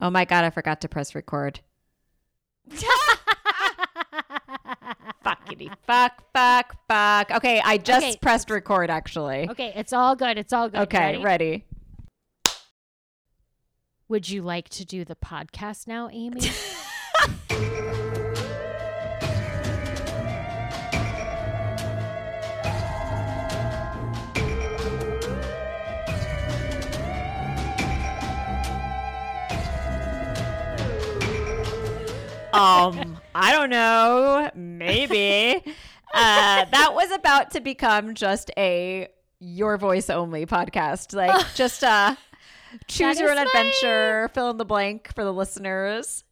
Oh my god, I forgot to press record. Fuckity fuck, fuck, fuck. Okay, I just Okay. pressed record actually. okay, it's all good. It's all good. Okay, Ready? ready. Would you like to do the podcast now, Amy? Um, I don't know. Maybe. Uh, that was about to become just a your voice only podcast. Like just uh choose your own is my- adventure, fill in the blank for the listeners.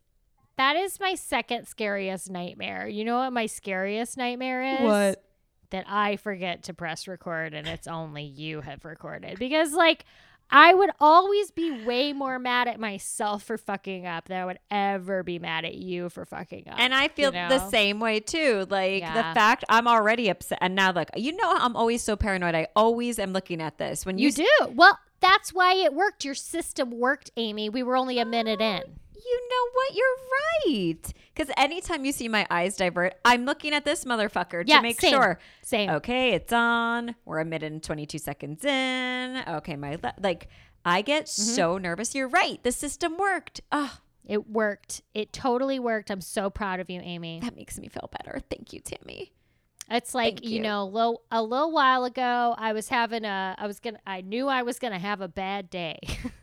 that is my second scariest nightmare. You know what my scariest nightmare is? What? That I forget to press record and it's only you have recorded. Because like I would always be way more mad at myself for fucking up than I would ever be mad at you for fucking up. And I feel you the same way too. Like Yeah. the fact I'm already upset, and now look, you know, I'm always so paranoid. I always am looking at this when you, you do. Well, that's why it worked. Your system worked, Amy. We were only a minute in. You know what? You're right. Because anytime you see my eyes divert, I'm looking at this motherfucker Yeah, to make same. sure. Same. Okay, it's on. We're a minute and 22 seconds in. Okay, my le- like, I get Mm-hmm. so nervous. You're right. The system worked. Oh, It worked. It totally worked. I'm so proud of you, Amy. that makes me feel better. Thank you, Tammy. It's like you. you. know, a little while ago, I was having a, I was gonna, I knew I was gonna have a bad day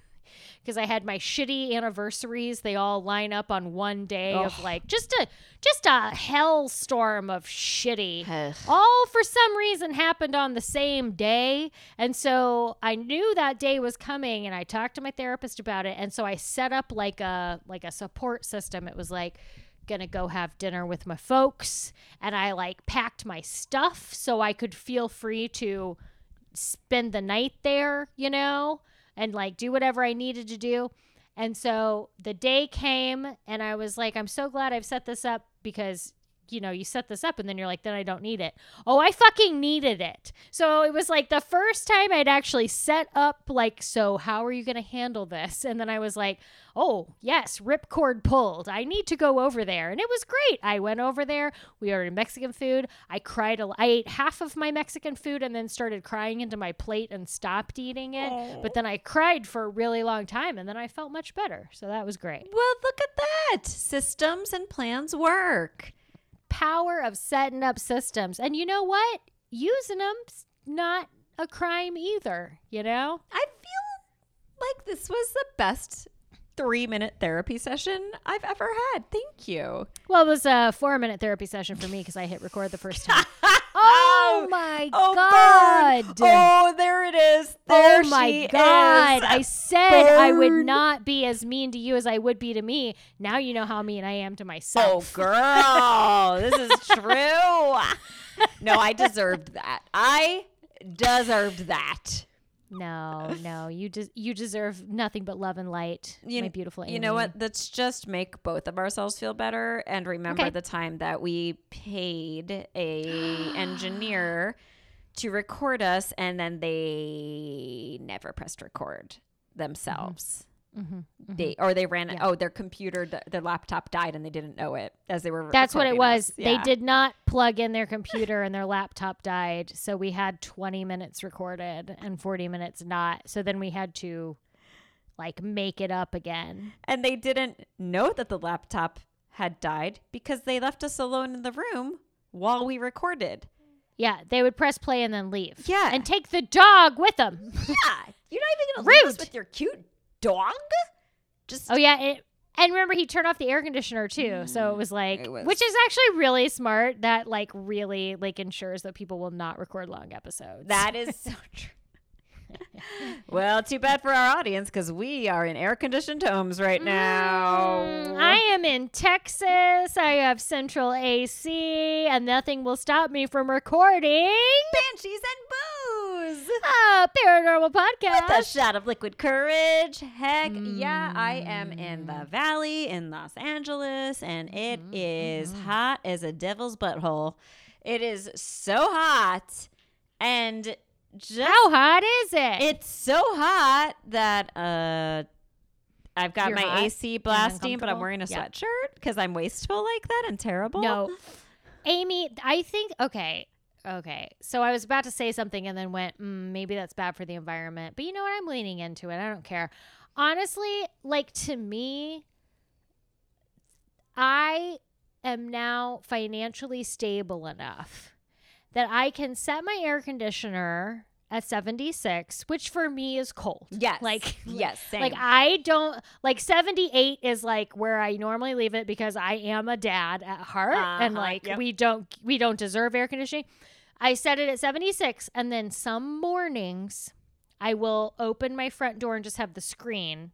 because I had my shitty anniversaries. They all line up on one day of like just a, just a hellstorm of shitty. All for some reason happened on the same day. And so I knew that day was coming and I talked to my therapist about it. And so I set up like a like a support system. It was like gonna go have dinner with my folks and I like packed my stuff so I could feel free to spend the night there, you know, and like do whatever I needed to do. And so the day came and I was like, I'm so glad I've set this up because you know, you set this up and then you're like, then I don't need it. Oh, I fucking needed it. So it was like the first time I'd actually set up, like, so how are you going to handle this? And then I was like, oh, yes, ripcord pulled. I need to go over there. And it was great. I went over there. We ordered Mexican food. I cried. A, I ate half of my Mexican food and then started crying into my plate and stopped eating it. But then I cried for a really long time and then I felt much better. So that was great. Well, look at that. Systems and plans work. Power of setting up systems. And you know what? Using them's not a crime either, you know? I feel like this was the best three minute therapy session I've ever had. Thank you. Well, it was a four minute therapy session for me because I hit record the first time. oh my Oh, God. burn. Oh, there it is. Oh there oh my God. is. I said I would not be as mean to you as I would be to me. Now you know how mean I am to oh, myself. Oh, girl, this is true. no, I deserved that. I deserved that. No, no. You des- you deserve nothing but love and light, You- my beautiful You know what? Let's just make both of ourselves feel better and remember Okay. the time that we paid a engineer to record us and then they never pressed record mm-hmm. themselves. Mhm, mhm. They or they ran Yeah. oh their computer th- their laptop died and they didn't know it as they were That's what it was. us. They did not plug in their computer and their laptop died. So we had 20 minutes recorded and 40 minutes not. So then we had to like make it up again. and they didn't know that the laptop had died because they left us alone in the room while we recorded. Yeah, they would press play and then leave. Yeah. And take the dog with them. Yeah, you're not even gonna leave us with your cute dog. Just oh yeah, it, and remember he turned off the air conditioner too. Mm-hmm. So it was like It was- which is actually really smart that like really like ensures that people will not record long episodes. that is so true. well, too bad for our audience because we are in air conditioned homes right mm, now. Mm, I am in Texas. I have central AC, and nothing will stop me from recording Banshees and booze. a paranormal podcast. With a shot of liquid courage. Heck yeah, I am in the mm. valley in Los Angeles, and it mm, is hot as a devil's butthole. It is so hot, and just How hot is it? it's so hot that uh I've got You're my AC blasting, but I'm wearing a Yeah. sweatshirt because I'm wasteful like that and terrible. No. Amy, I think okay. Okay. So I was about to say something and then went, mm, maybe that's bad for the environment. But you know what? I'm leaning into it. I don't care. Honestly, like to me, I am now financially stable enough that I can set my air conditioner at 76, which for me is cold. Yes. Like yes. Same. like I don't like 78 is like where I normally leave it because I am a dad at heart and Uh-huh, like yep. we don't we don't deserve air conditioning. I set it at 76 and then some mornings I will open my front door and just have the screen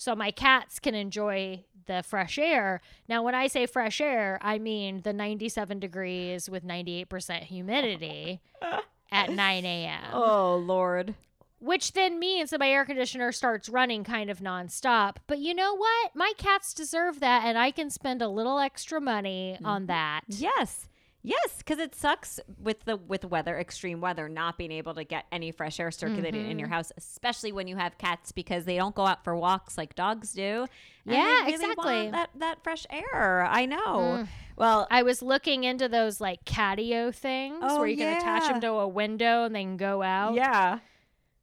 so my cats can enjoy the fresh air. Now when I say fresh air, I mean the 97 degrees with 98% humidity at 9 a.m oh Lord. which then means that my air conditioner starts running kind of nonstop. But you know what? My cats deserve that, and I can spend a little extra money on mm-hmm. that. Yes. Yes, because it sucks with the with weather, extreme weather, not being able to get any fresh air circulating in your Mm-hmm. house, especially when you have cats because they don't go out for walks like dogs do. Yeah, really exactly. Want that that fresh air. I know. Mm. Well, I was looking into those like catio things Oh, where you can attach them to a window and they can go out. yeah.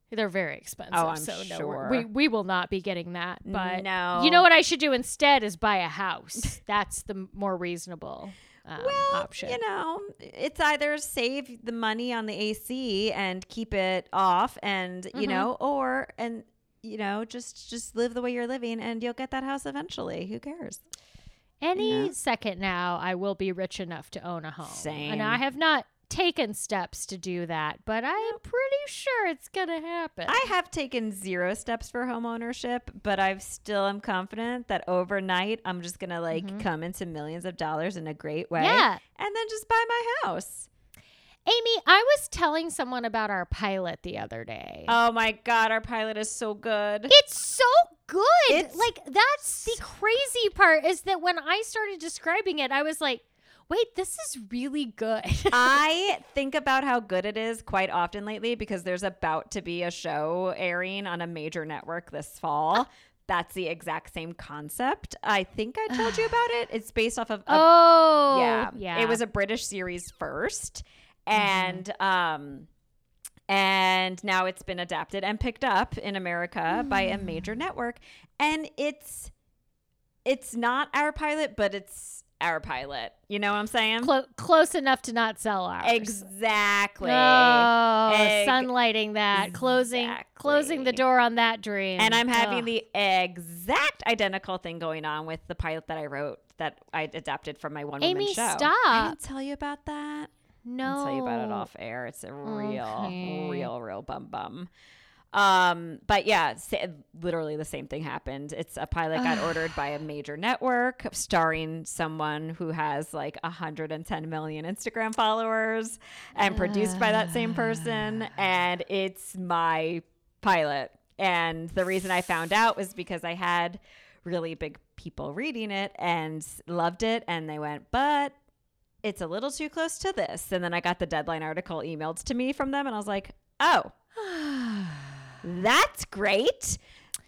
They're very expensive. Oh, I'm so no, sure. we're- we we will not be getting that. But No. you know what I should do instead is buy a house. That's the more reasonable um, well, option. you know, it's either save the money on the AC and keep it off, and you Mhm. know, or and you know, just just live the way you're living, and you'll get that house eventually. Who cares? Any know? second now, I will be rich enough to own a home. Same. And I have not taken steps to do that, but I am pretty sure it's going to happen. I have taken zero steps for home ownership, but I still am confident that overnight I'm just gonna like come into millions of dollars in a great way. Mm-hmm. Yeah. and then just buy my house. Amy, I was telling someone about our pilot the other day. Oh my god, our pilot is so good. it's so good. It's like that's the crazy part is that when I started describing it, I was like, "Wait, this is really good." I think about how good it is quite often lately because there's about to be a show airing on a major network this fall. Ah. That's the exact same concept. I think I told you about it. It's based off of a oh, yeah. yeah. It was a British series first. Mm-hmm. And um and now it's been adapted and picked up in America by a major mm. network. And it's it's not our pilot, but it's our pilot. You know what I'm saying? Clo- close enough to not sell ours. exactly. Oh, Egg- sunlighting that, closing closing the door on that dream. And I'm having Ugh. the exact identical thing going on with the pilot that I wrote that I adapted from my one woman Amy, show. I stop. didn't tell you about that. no. I'll tell you about it off air. It's a real, Okay. real, real bum bum. Um, but yeah, sa- literally the same thing happened. It's a pilot got ordered by a major network, starring someone who has like 110 million Instagram followers, and produced by that same person. And it's my pilot. And the reason I found out was because I had really big people reading it and loved it, and they went, but it's a little too close to this. And then I got the deadline article emailed to me from them, and I was like, oh, that's great.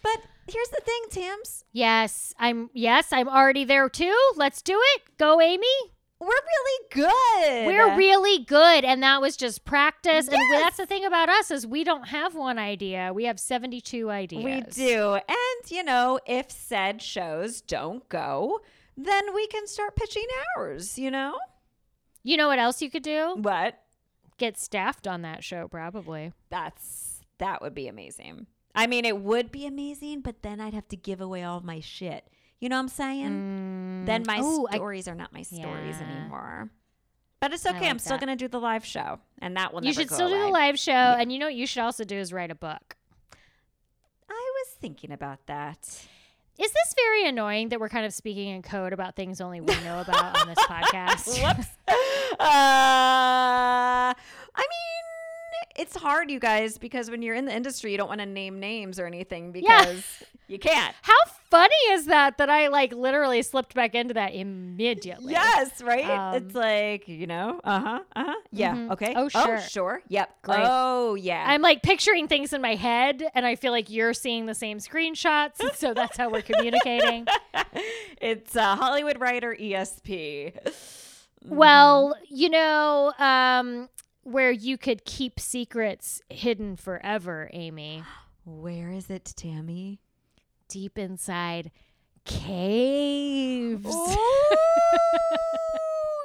But here's the thing, Tams. Yes, I'm. Yes, I'm already there too. Let's do it. Go, Amy. We're really good. We're really good, and that was just practice. And that's the thing about us is we don't have one idea. We have seventy-two ideas. We do. And, you know, if said shows don't go, then we can start pitching ours, you know? You know what else you could do? What? Get staffed on that show, probably. That's that would be amazing. I mean, it would be amazing, but then I'd have to give away all my shit. You know what I'm saying? Then my Ooh, I- stories are not my stories Yeah. anymore. But it's I okay. I'm like still going to do the live show, and that will You should still do the live show, and you know what you should also do is write a book. I was thinking about that. Is this very annoying that we're kind of speaking in code about things only we know about on this podcast? Whoops. Uh, I mean, it's hard, you guys, because when you're in the industry, you don't want to name names or anything because you can't. How funny is that that I like literally slipped back into that immediately. Yes, right? Um, it's like, you know, uh huh, uh huh. Yeah, Mhm. okay. Oh, sure. sure. Yep. Great. Oh, yeah. I'm like picturing things in my head, and I feel like you're seeing the same screenshots, and so that's how we're communicating. it's uh, Hollywood writer ESP. Well, you know, um, where you could keep secrets hidden forever, Amy, Where is it, Tammy? deep inside caves.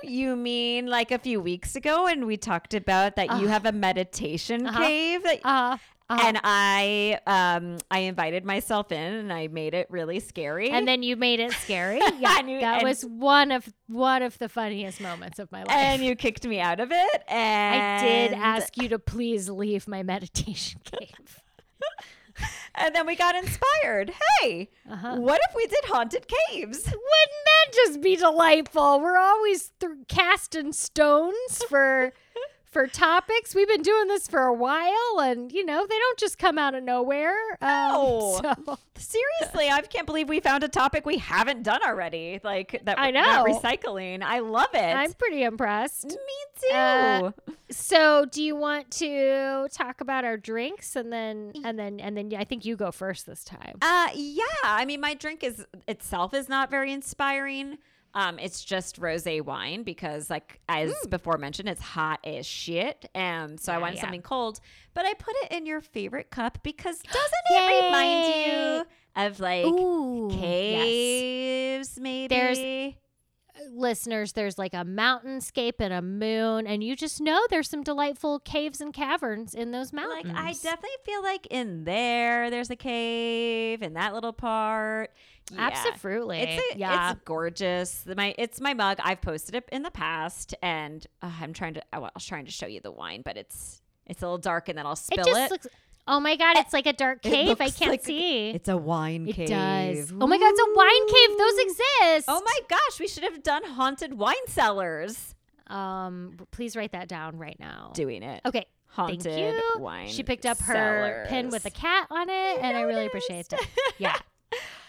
you mean like a few weeks ago when we talked about that you Uh, have a meditation uh-huh. cave that Uh, uh, and I um I invited myself in and I made it really scary. and then you made it scary. Yeah, you- that was one of one of the funniest moments of my life. and you kicked me out of it and I did ask you to please leave my meditation cave. and then we got inspired. Hey, Uh-huh. what if we did haunted caves? Wouldn't that just be delightful? We're always th- casting stones for for topics. We've been doing this for a while, and you know they don't just come out of nowhere. Um, No. so- Seriously, I can't believe we found a topic we haven't done already. Like that I know. recycling. I love it. I'm pretty impressed. Me too. Uh, So, do you want to talk about our drinks, and then and then and then I think you go first this time. Uh yeah, I mean my drink is itself is not very inspiring. Um it's just rosé wine because like as before mentioned it's hot as shit. Um so I Yeah, wanted yeah. something cold, but I put it in your favorite cup because doesn't it remind you of like Ooh, yes. caves maybe? There's- listeners, there's like a mountainscape and a moon, and you just know there's some delightful caves and caverns in those mountains. like. I definitely feel like in there there's a cave in that little part. Yeah. Absolutely. It's a, yeah. it's gorgeous. My it's my mug. I've posted it in the past, and uh, I'm trying to. I was trying to show you the wine, but it's it's a little dark, and then I'll it spill just it. looks. Oh my god! It's like a dark cave. I can't like a- see. It's a wine it cave. does. Oh my god! It's a wine cave. Those exist. Oh my gosh, we should have done haunted wine cellars. Um, please write that down right now. Doing it. Okay. Haunted Thank you. wine. She picked up her pin with a cat on it, and I really appreciate it. Yeah.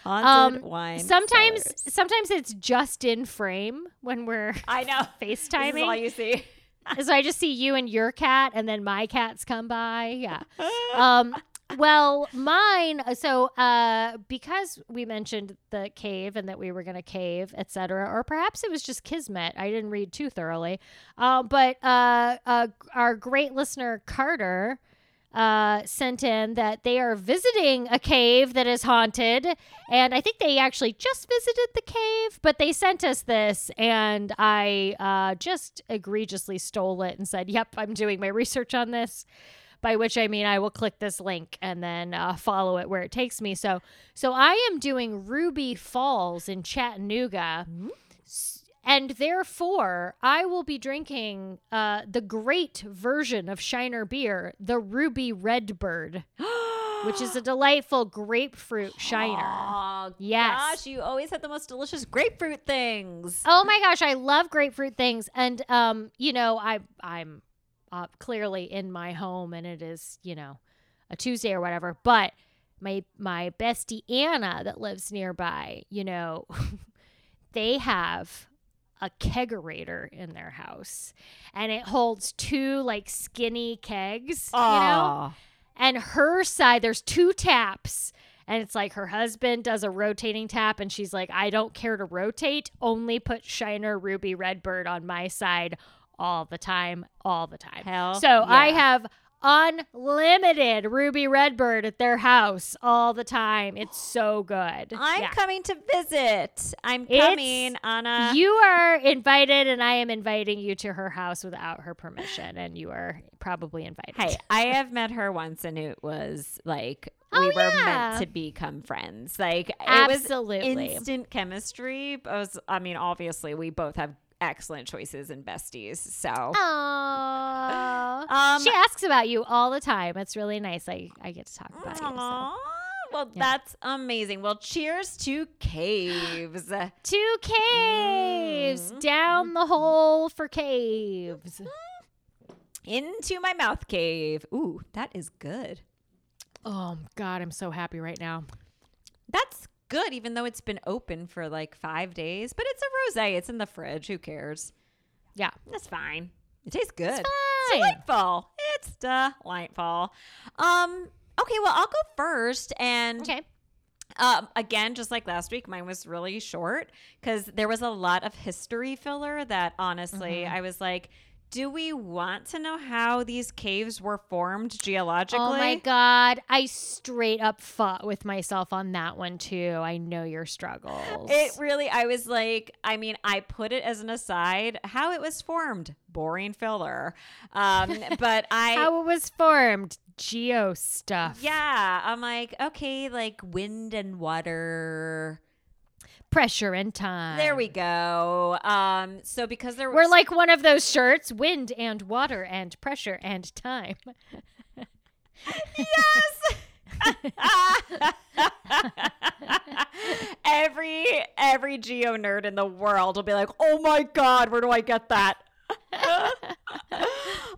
haunted Um, wine. sometimes, cellars. sometimes it's just in frame when we're I know. This is all you see. so I just see you and your cat, and then my cats come by. Yeah. um well mine so uh because we mentioned the cave and that we were gonna cave etc or perhaps it was just kismet i didn't read too thoroughly uh, but uh, uh our great listener carter uh, sent in that they are visiting a cave that is haunted. And I think they actually just visited the cave, but they sent us this. And I uh, just egregiously stole it and said, Yep, I'm doing my research on this. By which I mean I will click this link and then uh, follow it where it takes me. So, so I am doing Ruby Falls in Chattanooga, S- and therefore I will be drinking uh, the great version of Shiner beer, the Ruby Redbird, which is a delightful grapefruit Shiner. Oh, Yes. Gosh, you always have the most delicious grapefruit things. Oh my gosh, I love grapefruit things, and um, you know, I I'm uh, clearly in my home, and it is you know a Tuesday or whatever, but my my bestie Anna that lives nearby, you know, they have a kegerator in their house, and it holds two like skinny kegs, you know, and her side there's two taps and it's like her husband does a rotating tap and she's like i don't care to rotate only put shiner ruby redbird on my side all the time all the time. Hell so i have unlimited ruby redbird at their house all the time it's so good I'm Yeah. coming to visit. I'm It's- coming, Anna. you are invited and i am inviting you to her house without her permission and you are probably invited Hey, I have met her once and it was like oh, we Oh, were yeah. meant to become friends. Like it Absolutely. was instant chemistry. It was I mean, obviously we both have excellent choices and besties. So Aww. Um, she asks about you all the time. It's really nice. I, I get to talk about you. So. Well, Yeah. that's amazing. Well, cheers to caves. Two caves Mhm. down the hole for caves. Into my mouth cave. Ooh, that is good. Oh God, I'm so happy right now. That's good, even though it's been open for like five days. But it's a rosé. It's in the fridge. Who cares? Yeah. That's fine. It tastes good. It's fine. delightful. It's delightful. Um. Okay. Well, I'll go first, and Okay. um, again, just like last week, mine was really short because there was a lot of history filler that honestly, Mm-hmm. I was like, do we want to know how these caves were formed geologically? Oh my god, I straight up fought with myself on that one too. I know your struggles. It really, I was like, I mean, I put it as an aside how it was formed. Boring filler. Um, but I. How it was formed, geo stuff. yeah, I'm like, okay, like wind and water. Pressure and time. There we go. Um, so because there We're like one of those shirts, wind and water and pressure and time. yes. every every geo nerd in the world will be like, "Oh my god, where do I get that?"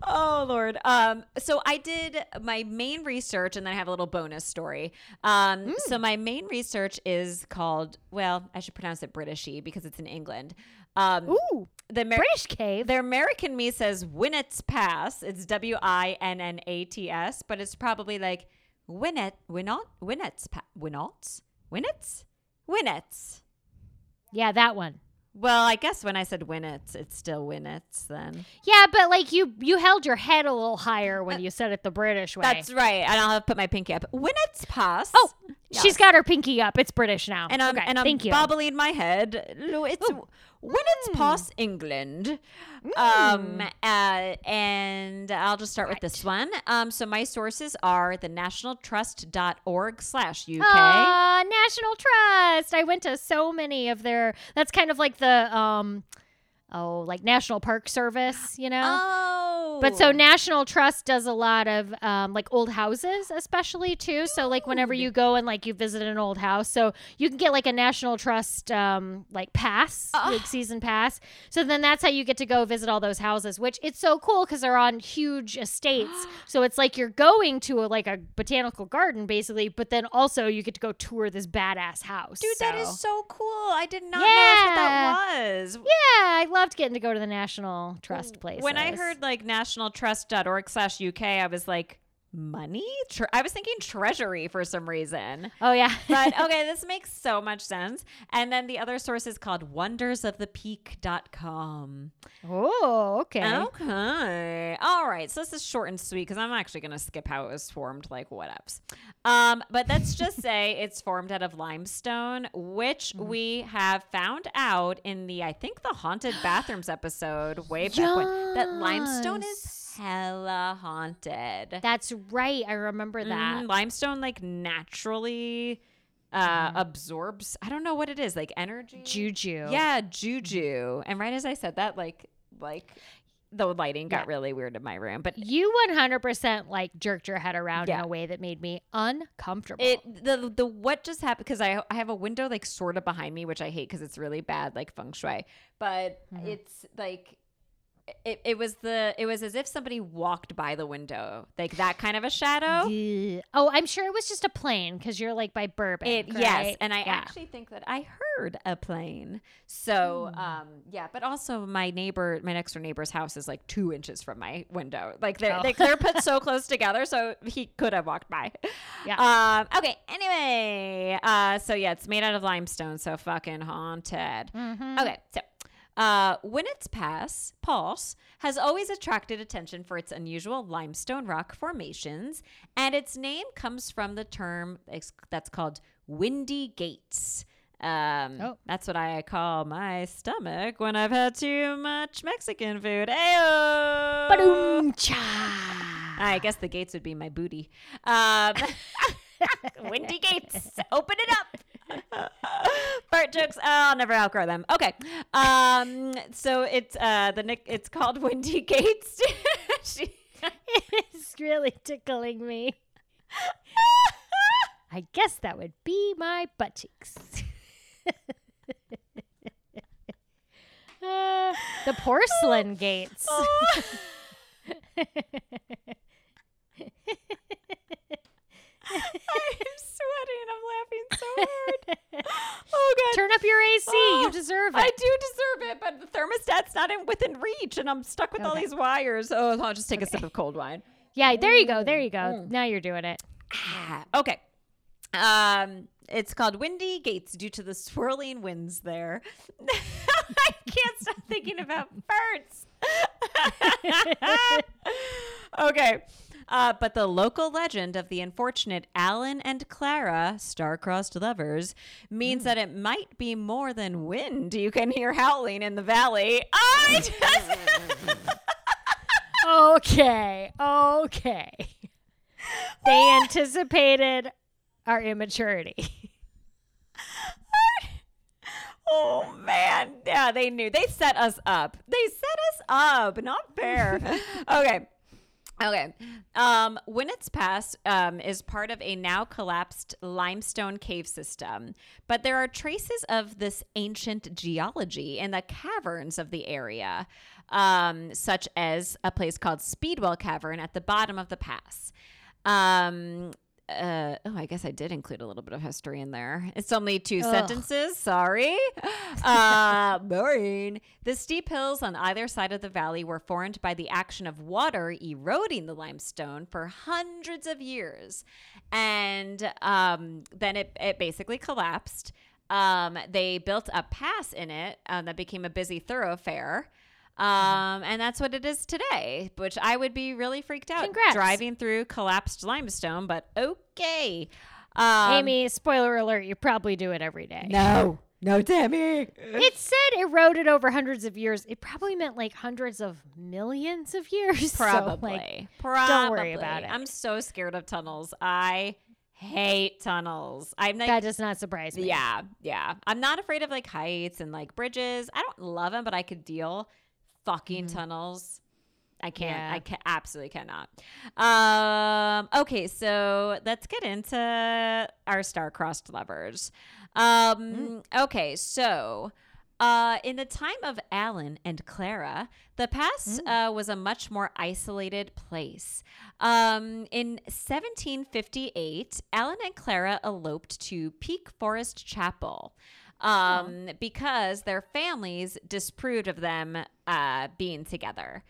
oh lord. Um so I did my main research and then I have a little bonus story. Um so my main research is called, well, I should pronounce it Britishy because it's in England. Um Ooh, the Amer- British cave. their American me says Winnet's Pass. It's W I N N A T S, but it's probably like Winnet, Winnot, Winnet's, pa- Winnot's, Winnet's, Winnet's. yeah, that one. Well, I guess when I said Winnet's, it's still Winnet's then. Yeah, but like you you held your head a little higher when uh, you said it the British way. That's right. And I'll have to put my pinky up. Winnet's Pass. Oh, she's got her pinky up. It's British now. and I'm okay, and I'm thank you. bobbling my head. No, It's Ooh. Winnet's Mm. Pass, England. Um, uh, and I'll just start with this one. Um, so my sources are the nationaltrust.org slash UK. Ah, National Trust. I went to so many of their. That's kind of like the um, oh, like National Park Service, you know. Oh. But so National Trust does a lot of um, like old houses, especially too. So like whenever you go and like you visit an old house, so you can get like a National Trust um, like pass, like season pass. So then that's how you get to go visit all those houses, which it's so cool because they're on huge estates. so it's like you're going to a, like a botanical garden basically, but then also you get to go tour this badass house. Dude, that So- is so cool. I did not know that's what that was. yeah, I loved getting to go to the National Trust place. When I heard like nationaltrust.org slash UK, I was like, money? Tre- I was thinking treasury for some reason. oh yeah, But okay, this makes so much sense. And then the other source is called wondersofthepeak.com. oh okay. Okay. All right. So this is short and sweet because I'm actually going to skip how it was formed, like whatevs. Um, but let's just say it's formed out of limestone, which we have found out in the, I think, the haunted bathrooms episode way back when, that limestone is Yes. Hella haunted. That's right. I remember that. Mm, limestone, like, naturally uh, absorbs, I don't know what it is, like energy. Juju. Yeah, juju. And right as I said that, like, like the lighting got Yeah. really weird in my room, but You 100% like jerked your head around in a way that made me uncomfortable. it the the what just happened because I I have a window like sort of behind me, which I hate because it's really bad like feng shui, but Mm-hmm. it's like. It, it was the it was as if somebody walked by the window like that kind of a shadow Ugh. oh, I'm sure it was just a plane because you're like by Burbank. It yes, and I Yeah. actually think that I heard a plane. So Hmm. um yeah, but also my neighbor, my next door neighbor's house is like two inches from my window. Like they're Oh. they, they're put so close together, so he could have walked by. Yeah. Um. Okay. Anyway, uh. So yeah, it's made out of limestone, so fucking haunted. Mm-hmm. Okay. So. Uh, Winnet's Pass, Pass, has always attracted attention for its unusual limestone rock formations, and its name comes from the term that's called windy gates. Um, Oh. That's what I call my stomach when I've had too much Mexican food. Ayo! Ba-doom, cha. I guess the gates would be my booty. Um, windy gates, open it jokes. Oh, I'll never outgrow them. Okay. Um. So it's uh the nick. It's called Windy Gates. She- it's really tickling me. I guess that would be my butt cheeks. Uh, the porcelain gates. Oh. I'm sweating. I'm laughing so hard. oh god. Turn up your AC. Oh, you deserve it. I do deserve it, but the thermostat's not in within reach, and I'm stuck with all these wires. Oh, I'll just take a sip of cold wine. yeah, there you go. There you go. Mm. Now you're doing it. Ah, okay. Um, it's called Windy Gates due to the swirling winds there. I can't stop thinking about birds. okay. Uh, but the local legend of the unfortunate Alan and Clara, star-crossed lovers, means that it might be more than wind you can hear howling in the valley. I just- Okay. Okay. They anticipated our immaturity. Oh man, yeah, they knew. They set us up. They set us up. Not fair. okay. Okay. Um, Winnett's Pass um, is part of a now collapsed limestone cave system, but there are traces of this ancient geology in the caverns of the area, um, such as a place called Speedwell Cavern at the bottom of the pass. Um, uh, oh, I guess I did include a little bit of history in there. It's only two Ugh. sentences. Sorry. Uh, boring. The steep hills on either side of the valley were formed by the action of water eroding the limestone for hundreds of years. And um, then it, it basically collapsed. Um, they built a pass in it um, that became a busy thoroughfare. Um, and that's what it is today, which I would be really freaked out Congrats. driving through collapsed limestone, but okay. Um, Amy, spoiler alert, you probably do it every day. No, no, Tammy. It said eroded over hundreds of years. It probably meant like hundreds of millions of years. So, Probably. like, Probably. don't worry about it. I'm so scared of tunnels. I hate tunnels. I'm like, that does not surprise me. yeah, yeah. I'm not afraid of like heights and like bridges. I don't love them, but I could deal. Fucking tunnels. I can't. Yeah. I can absolutely cannot. Um. Okay, so let's get into our star-crossed lovers. Um. Okay, so. Uh, in the time of Alan and Clara, the pass uh, was a much more isolated place. Um, in 1758, Alan and Clara eloped to Peak Forest Chapel um, because their families disproved of them uh, being together.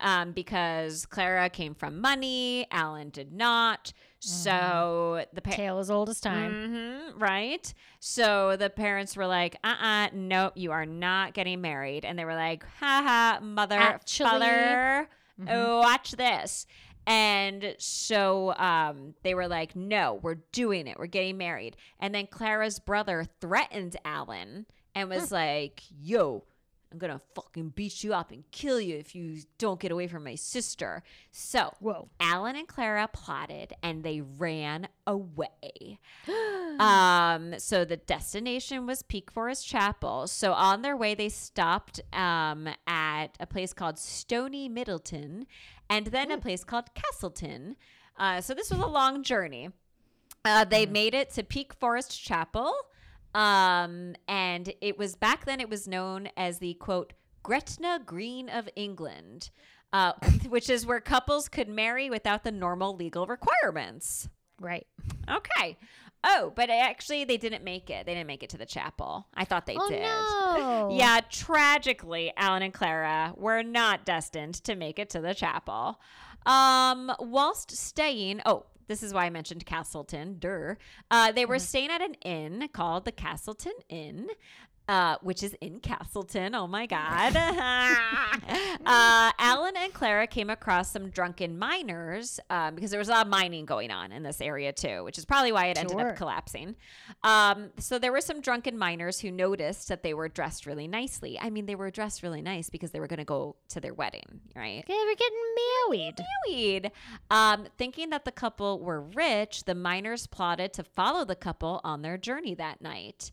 Um, because Clara came from money, Alan did not. So the pa- Tale as old as time. Mhm, right? So the parents were like, uh uh nope, you are not getting married. And they were like, "Ha ha, mother, Actually- father, oh, watch this. And so um, they were like, no, we're doing it. We're getting married. And then Clara's brother threatened Alan and was like, yo, I'm going to fucking beat you up and kill you if you don't get away from my sister. So Whoa. Alan and Clara plotted and they ran away. um, so the destination was Peak Forest Chapel. So on their way, they stopped um, at a place called Stony Middleton and then a place called Castleton. Uh, so this was a long journey. Uh, they made it to Peak Forest Chapel. Um, and it was back then, it was known as the quote, Gretna Green of England, uh, which is where couples could marry without the normal legal requirements. Right. Okay. Oh, but actually, they didn't make it. They didn't make it to the chapel. I thought they oh did. no. Yeah, tragically, Alan and Clara were not destined to make it to the chapel. Um, whilst staying, oh, this is why I mentioned Castleton. Dur. Uh, they were staying at an inn called the Castleton Inn. Uh, which is in Castleton. Oh my God. uh, Alan and Clara came across some drunken miners um, because there was a lot of mining going on in this area too, which is probably why it ended up collapsing. Um, so there were some drunken miners who noticed that they were dressed really nicely. I mean, they were dressed really nice because they were going to go to their wedding, right? They were getting married. Married. Um, thinking that the couple were rich, the miners plotted to follow the couple on their journey that night.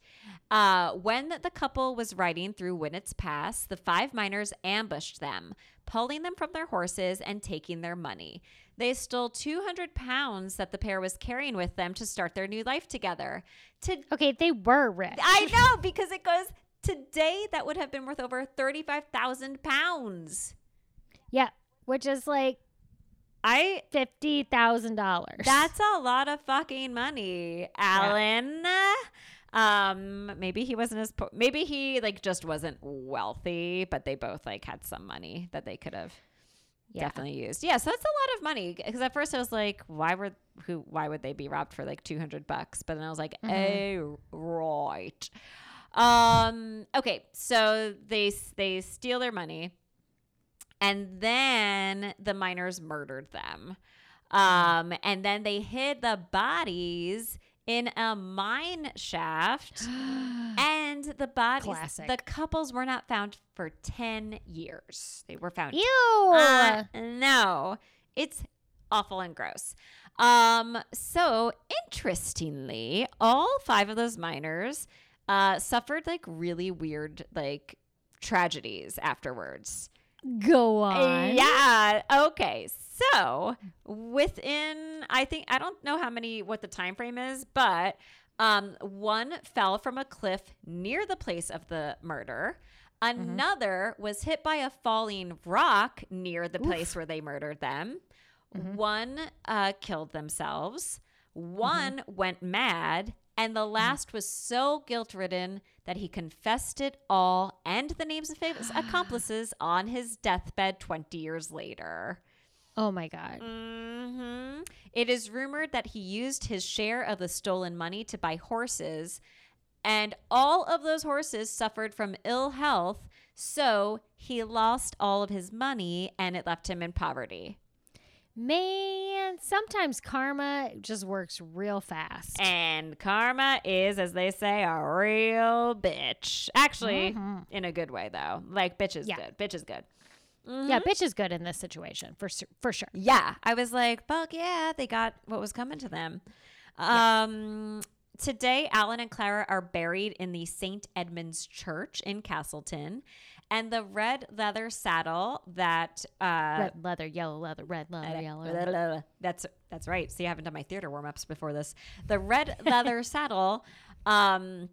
Uh, when the couple was riding through Winnett's Pass, the five miners ambushed them, pulling them from their horses and taking their money. They stole 200 pounds that the pair was carrying with them to start their new life together. To Okay, they were rich. I know because it goes today that would have been worth over 35,000 pounds. Yeah, which is like I fifty thousand dollars. That's a lot of fucking money, Alan. Um, maybe he wasn't as po- maybe he like just wasn't wealthy, but they both like had some money that they could have Yeah. definitely used. Yeah, so that's a lot of money because at first I was like, why were who why would they be robbed for like 200 bucks? But then I was like, oh, right. Um, okay, so they they steal their money and then the miners murdered them. Um, and then they hid the bodies in a mine shaft and the bodies Classic. the couples were not found for 10 years they were found Ew. uh, no, it's awful and gross. Um, so interestingly, all five of those miners uh, suffered like really weird like tragedies afterwards. Go on. Yeah. Okay. So within, I think I don't know how many what the time frame is, but um, one fell from a cliff near the place of the murder. Another was hit by a falling rock near the place where they murdered them. One uh, killed themselves. One went mad. And the last was so guilt ridden that he confessed it all and the names of his accomplices on his deathbed 20 years later. Oh my god. hmm It is rumored that he used his share of the stolen money to buy horses, and all of those horses suffered from ill health, so he lost all of his money and it left him in poverty. Man, sometimes karma just works real fast. And karma is, as they say, a real bitch. Actually, Mhm. in a good way, though. Like, bitch is Yeah. good. Bitch is good. Yeah, bitch is good in this situation for for sure. Yeah, I was like, fuck yeah, they got what was coming to them. Um, today, Alan and Clara are buried in the St. Edmund's Church in Castleton, and the red leather saddle that uh, Red leather, yellow leather, red leather, yellow. that's that's right. See, I haven't done my theater warm ups before this. The red leather saddle. Um,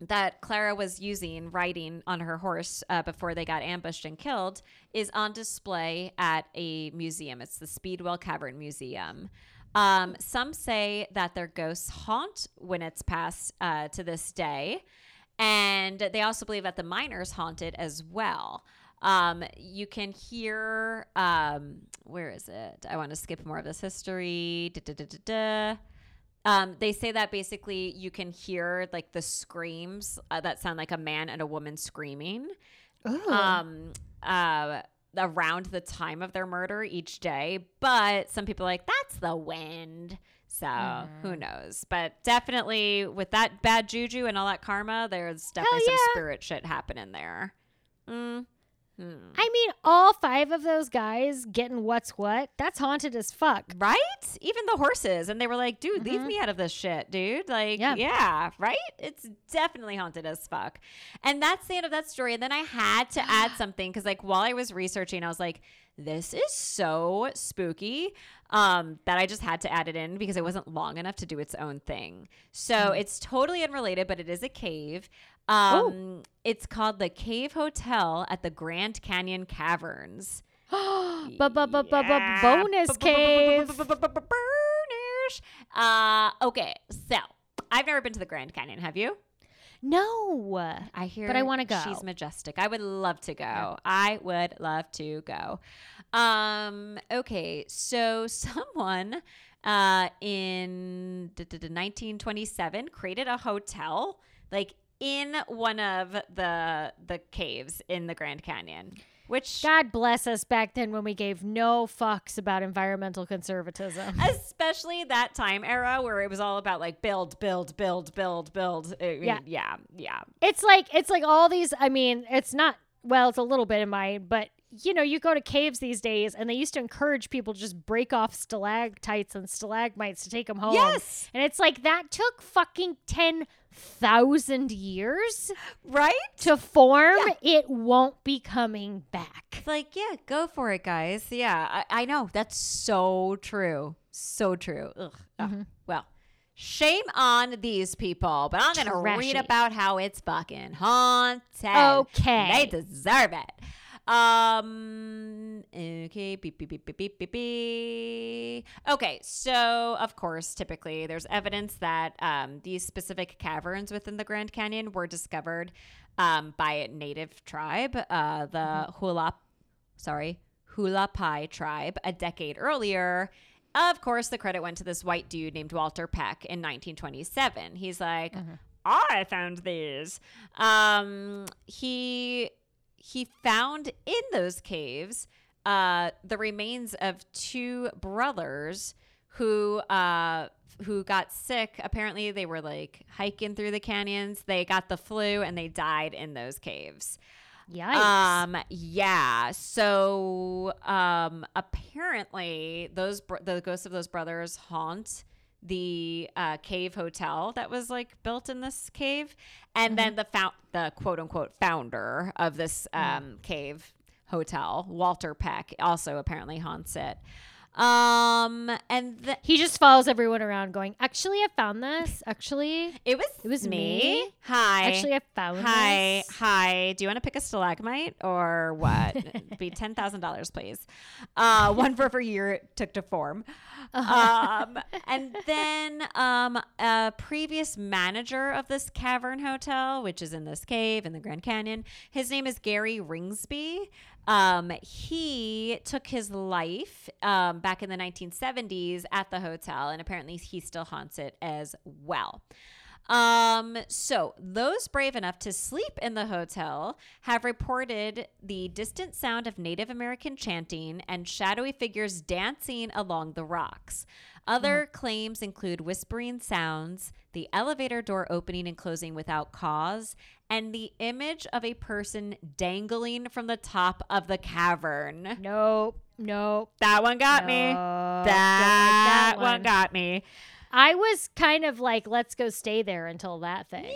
that Clara was using riding on her horse uh, before they got ambushed and killed is on display at a museum. It's the Speedwell Cavern Museum. Um, some say that their ghosts haunt Winnats Pass uh, to this day. And they also believe that the miners haunt it as well. Um, you can hear, um, where is it? I want to skip more of this history. Da, da, da. Um, they say that basically you can hear like the screams uh, that sound like a man and a woman screaming Ooh. um, uh, around the time of their murder each day. But some people are like, that's the wind. So who knows? But definitely with that bad juju and all that karma, there's definitely some spirit shit happening there. Mm. Hmm. I mean, all five of those guys getting what's what. That's haunted as fuck. Right? Even the horses. And they were like, dude, leave me out of this shit, dude. Like, yeah. Yeah. right? It's definitely haunted as fuck. And that's the end of that story. And then I had to add something because, like, while I was researching, I was like, this is so spooky um, that I just had to add it in because it wasn't long enough to do its own thing. So it's totally unrelated, but it is a cave. Um, it's called the Cave Hotel at the Grand Canyon Caverns. Yeah. bonus cave. Uh, okay, so I've never been to the Grand Canyon. Have you? No. I hear, But I wanna go. She's majestic. I would love to go. I would love to go. Um, okay, so someone uh, in d- d- d- 1927 created a hotel like in one of the the caves in the Grand Canyon, which God bless us back then when we gave no fucks about environmental conservatism. especially that time era where it was all about like build, build, build, build, build. I mean, Yeah. yeah, yeah. It's like it's like all these. I mean, it's not. Well, it's a little bit in mine, but you know, you go to caves these days, and they used to encourage people to just break off stalactites and stalagmites to take them home. Yes. and it's like that took fucking ten thousand years Right? to form. It won't be coming back. It's like, yeah, go for it, guys. Yeah, I, I know. That's so true. So true. Ugh. Ugh. Mm-hmm. Well, shame on these people, but I'm going to read about how it's fucking haunted. Okay. They deserve it. Um. Okay. Beep beep beep beep beep beep beep. Okay. So, of course, typically there's evidence that um, these specific caverns within the Grand Canyon were discovered um, by a native tribe, uh, the Hula. Sorry, Hualapai tribe, a decade earlier. Of course, the credit went to this white dude named Walter Peck in 1927. He's like, I found these. Um, he he found in those caves uh, the remains of two brothers who uh, who got sick. Apparently, they were like hiking through the canyons. They got the flu and they died in those caves. Yikes. Um, yeah. So, um, apparently, those br- the ghosts of those brothers haunt the uh, cave hotel that was like built in this cave, and then the found the quote unquote founder of this um, cave hotel, Walter Peck, also apparently haunts it. Um, and the, he just follows everyone around going, Actually, I found this. Actually, it was It was me. Hi. actually, I found Hi, this. hi. Do you want to pick a stalagmite or what? Be ten thousand dollars, please. Uh, one for every year it took to form. Um, and then um, a previous manager of this cavern hotel, which is in this cave in the Grand Canyon, his name is Gary Ringsby. Um, he took his life um, back in the 1970s at the hotel, and apparently he still haunts it as well. Um, so those brave enough to sleep in the hotel have reported the distant sound of Native American chanting and shadowy figures dancing along the rocks. Other claims include whispering sounds, the elevator door opening and closing without cause, and the image of a person dangling from the top of the cavern. Nope. Nope. That one got me. No, don't like That, that one one. got me. I was kind of like, let's go stay there until that thing.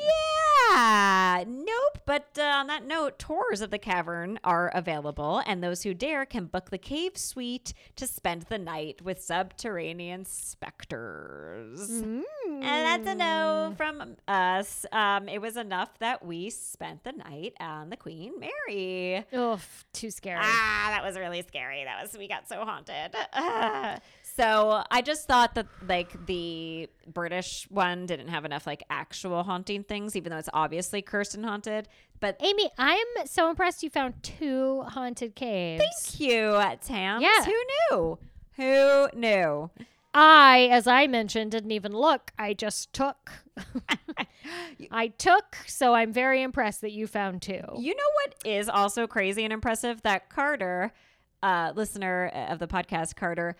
Yeah, nope. But uh, on that note, tours of the cavern are available, and those who dare can book the cave suite to spend the night with subterranean specters. Mm. And that's a no from us. Um, it was enough that we spent the night on the Queen Mary. Oof, too scary. Ah, that was really scary. That was we got so haunted. Ah. So I just thought that like the British one didn't have enough like actual haunting things, even though it's obviously cursed and haunted. But Amy, I'm so impressed you found two haunted caves. thank you, Tam. Yeah. Who knew? Who knew? I, as I mentioned, didn't even look. I just took. I took, so I'm very impressed that you found two. You know what is also crazy and impressive? That Carter, uh, listener of the podcast, Carter,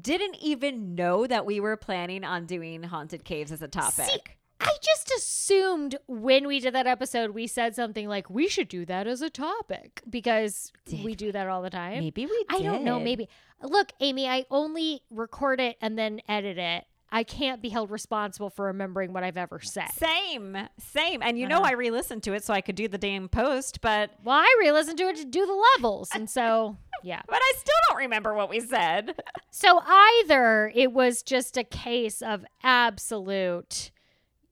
didn't even know that we were planning on doing haunted caves as a topic. I just assumed when we did that episode, we said something like, we should do that as a topic because we do that all the time. Maybe we did. I don't know. Maybe. Look, Amy, I only record it and then edit it. I can't be held responsible for remembering what I've ever said. Same, same. And you know, Uh-huh. I re listened to it so I could do the damn post, but Well, I re listened to it to do the levels. And so, yeah. but I still don't remember what we said. So either it was just a case of absolute,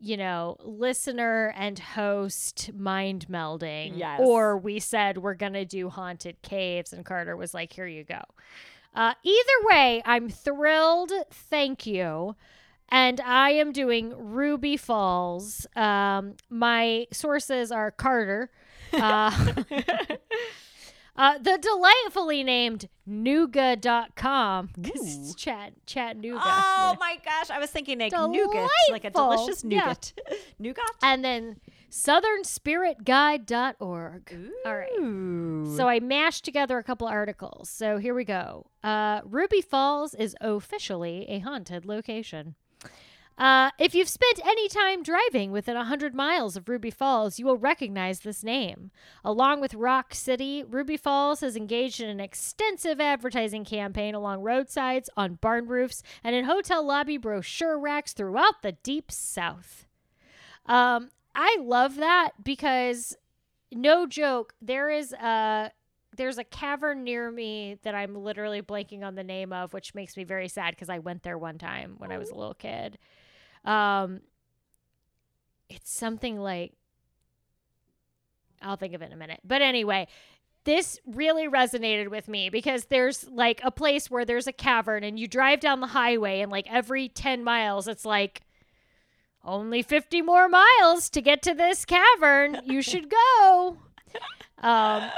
you know, listener and host mind melding. Yes. Or we said we're going to do haunted caves, and Carter was like, here you go. Uh, either way, I'm thrilled. Thank you. And I am doing Ruby Falls. Um, my sources are Carter. Uh, uh, the delightfully named Nooga.com. Because it's chat, Chattanooga. Oh Yeah. my gosh, I was thinking a nougat, like a delicious Yeah. nougat. Nougat? And then southernspiritguide.org. All right. So I mashed together a couple articles. So here we go. Uh, Ruby Falls is officially a haunted location. Uh, if you've spent any time driving within 100 miles of Ruby Falls, you will recognize this name. Along with Rock City, Ruby Falls has engaged in an extensive advertising campaign along roadsides, on barn roofs, and in hotel lobby brochure racks throughout the deep south. Um, I love that because no joke, there is a there's a cavern near me that I'm literally blanking on the name of, which makes me very sad because I went there one time when I was a little kid. Um, it's something like I'll think of it in a minute. But anyway, this really resonated with me because there's like a place where there's a cavern and you drive down the highway and like every 10 miles it's like only 50 more miles to get to this cavern. You should go. Um,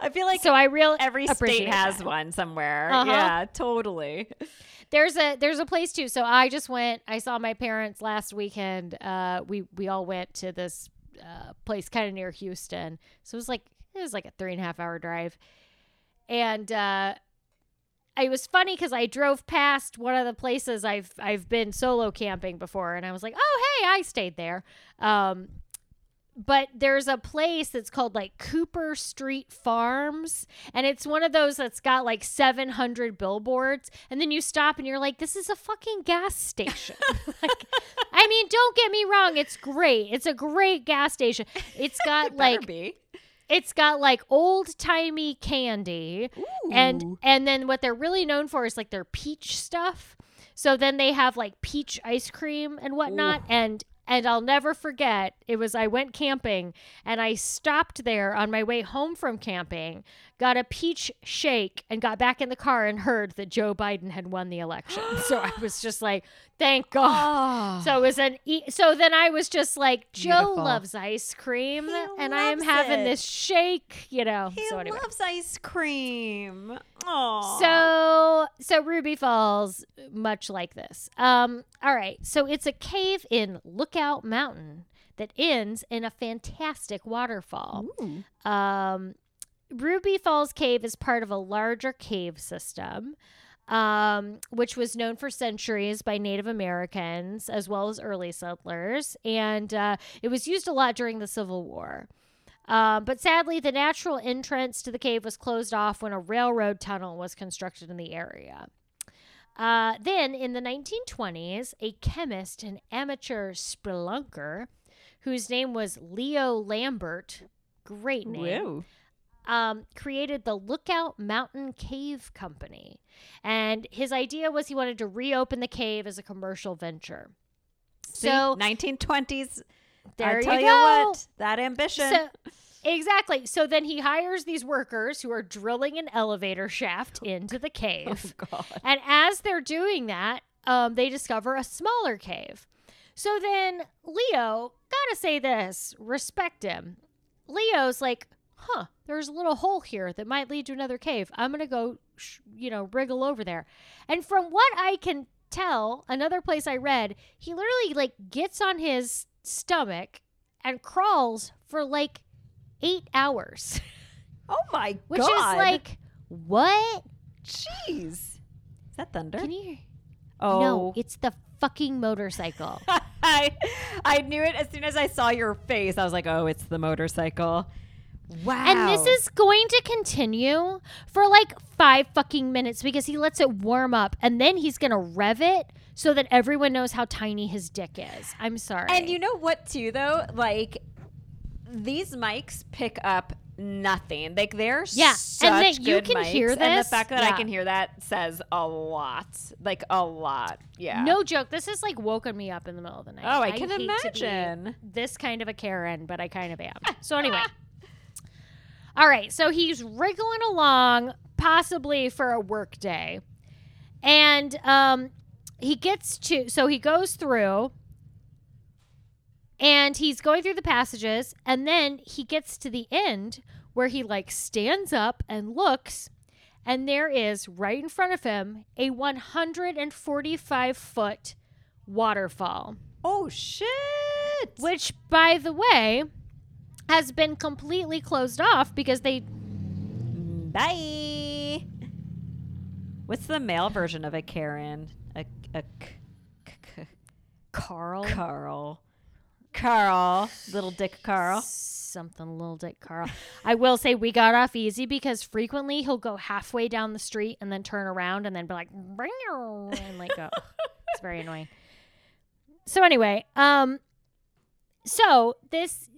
I feel like so I real every state has that. one somewhere. Uh-huh. Yeah, totally. There's a there's a place too. So I just went. I saw my parents last weekend. Uh, we we all went to this uh, place kind of near Houston. So it was like it was like a three and a half hour drive, and uh, it was funny because I drove past one of the places I've I've been solo camping before, and I was like, oh hey, I stayed there. Um, but there's a place that's called like Cooper Street Farms, and it's one of those that's got like 700 billboards, and then you stop and you're like, this is a fucking gas station. like, I mean, don't get me wrong, it's great. It's a great gas station. It's got It like be. It's got like old timey candy and and then what they're really known for is like their peach stuff so then they have like peach ice cream and whatnot Ooh. and and I'll never forget it was I went camping and I stopped there on my way home from camping got a peach shake and got back in the car and heard that Joe Biden had won the election so I was just like thank god Oh. so it was an e- so then I was just like Joe Beautiful. loves ice cream He and I am having it. this shake, you know. he so anyway. loves ice cream. Oh. So so Ruby Falls much like this. Um all right. So it's a cave in Lookout Mountain that ends in a fantastic waterfall. Um, Ruby Falls Cave is part of a larger cave system, um, which was known for centuries by Native Americans as well as early settlers, and uh, it was used a lot during the Civil War. Um, but sadly, the natural entrance to the cave was closed off when a railroad tunnel was constructed in the area. Uh, then, in the 1920s, a chemist and amateur spelunker, whose name was Leo Lambert, great name, Woo. Um, created the Lookout Mountain Cave Company. And his idea was he wanted to reopen the cave as a commercial venture. See, So 1920s. there I tell you you, go. what, that ambition. So, exactly. So then he hires these workers who are drilling an elevator shaft into the cave. oh God. And as they're doing that, um, they discover a smaller cave. So then Leo, gotta say this, respect him. Leo's like, huh, there's a little hole here that might lead to another cave. I'm gonna go, sh- you know, wriggle over there. And from what I can tell, another place I read, he literally like gets on his stomach and crawls for like eight hours, Oh my which God. Which is like, what? jeez. Is that thunder? Can you? oh. No, it's the fucking motorcycle. I I knew it as soon as I saw your face. I was like, "Oh, it's the motorcycle." Wow. And this is going to continue for like five fucking minutes because he lets it warm up and then he's going to rev it so that everyone knows how tiny his dick is. I'm sorry. And you know what too though? Like these mics pick up nothing. Like they're Yeah, and that you can mics, hear And the this, fact that I can hear that says a lot. Like a lot. Yeah. no joke. This has like woken me up in the middle of the night. Oh, I can to be imagine. this kind of a Karen, but I kind of am. So anyway. All right, so he's wriggling along, possibly for a work day. And um he gets to so he goes through and he's going through the passages and then he gets to the end where he like stands up and looks and there is right in front of him a 145 foot waterfall Oh shit. which by the way has been completely closed off because they Bye. What's the male version of a Karen? A a k- k- k- Carl Carl. Carl. Little dick Carl. something little dick Carl. I will say we got off easy because frequently he'll go halfway down the street and then turn around and then be like and like go. it's very annoying. So anyway, um so this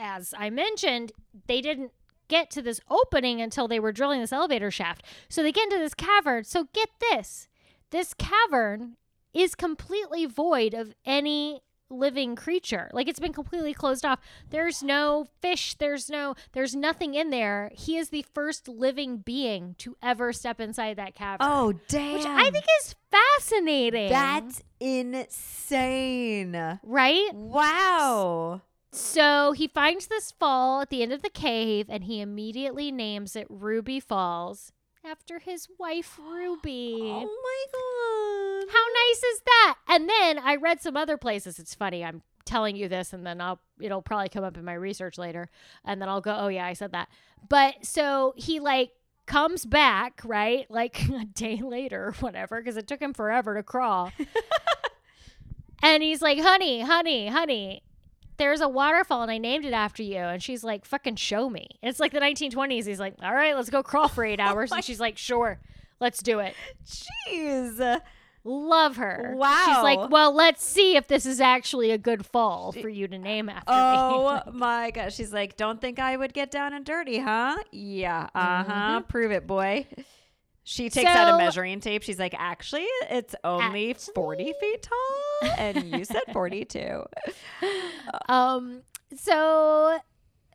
as I mentioned, they didn't get to this opening until they were drilling this elevator shaft. So they get into this cavern. So get this. This cavern is completely void of any living creature. Like it's been completely closed off. There's no fish, there's no there's nothing in there. He is the first living being to ever step inside that cavern. Oh, damn. which I think is fascinating. that's insane. right? Wow. So he finds this fall at the end of the cave and he immediately names it Ruby Falls after his wife Ruby. Oh my god. How nice is that? And then I read some other places. It's funny. I'm telling you this and then I'll it'll probably come up in my research later and then I'll go, "Oh yeah, I said that." But so he like comes back, right? Like a day later or whatever because it took him forever to crawl. and he's like, "Honey, honey, honey, there's a waterfall and I named it after you." And she's like, "Fucking show me." And it's like the 1920s. He's like, "All right, let's go crawl for 8 hours." my- and she's like, "Sure. Let's do it." Jeez. Love her. Wow. She's like, well, let's see if this is actually a good fall for you to name after Oh me. Oh my gosh. She's like, don't think I would get down and dirty, huh? Yeah. Uh huh. Prove it, boy. She takes out a measuring tape. She's like, actually, it's only 40 feet tall. And you said 42. um, so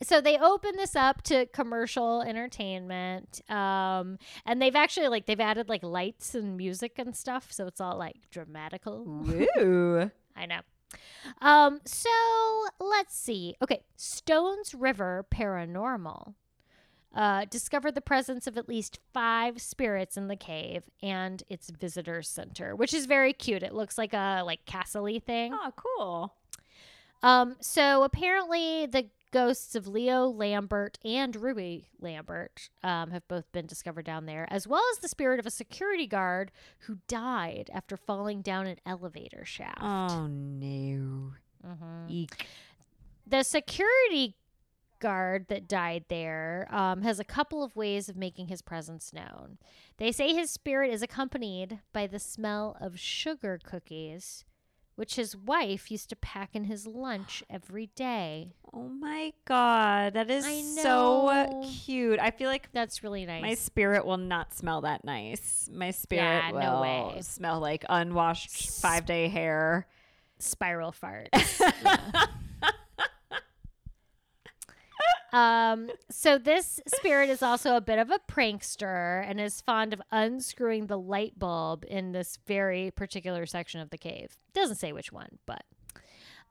so they open this up to commercial entertainment. Um, and they've actually like they've added like lights and music and stuff, so it's all like dramatical. Woo. I know. Um, so let's see. Okay, Stones River Paranormal uh, discovered the presence of at least five spirits in the cave and its visitor center, which is very cute. It looks like a like castle-y thing. Oh, cool. Um, so apparently the ghosts of Leo Lambert and Ruby Lambert um, have both been discovered down there, as well as the spirit of a security guard who died after falling down an elevator shaft. Oh, no. Mhm. Eek. The security guard that died there um, has a couple of ways of making his presence known. They say his spirit is accompanied by the smell of sugar cookies, which his wife used to pack in his lunch every day. Oh my God. That is so cute. I feel like That's really nice. My spirit will not smell that nice. My spirit Yeah, will no way. smell like unwashed five day hair. spiral farts. Yeah. Um, so this spirit is also a bit of a prankster and is fond of unscrewing the light bulb in this very particular section of the cave. Doesn't say which one, but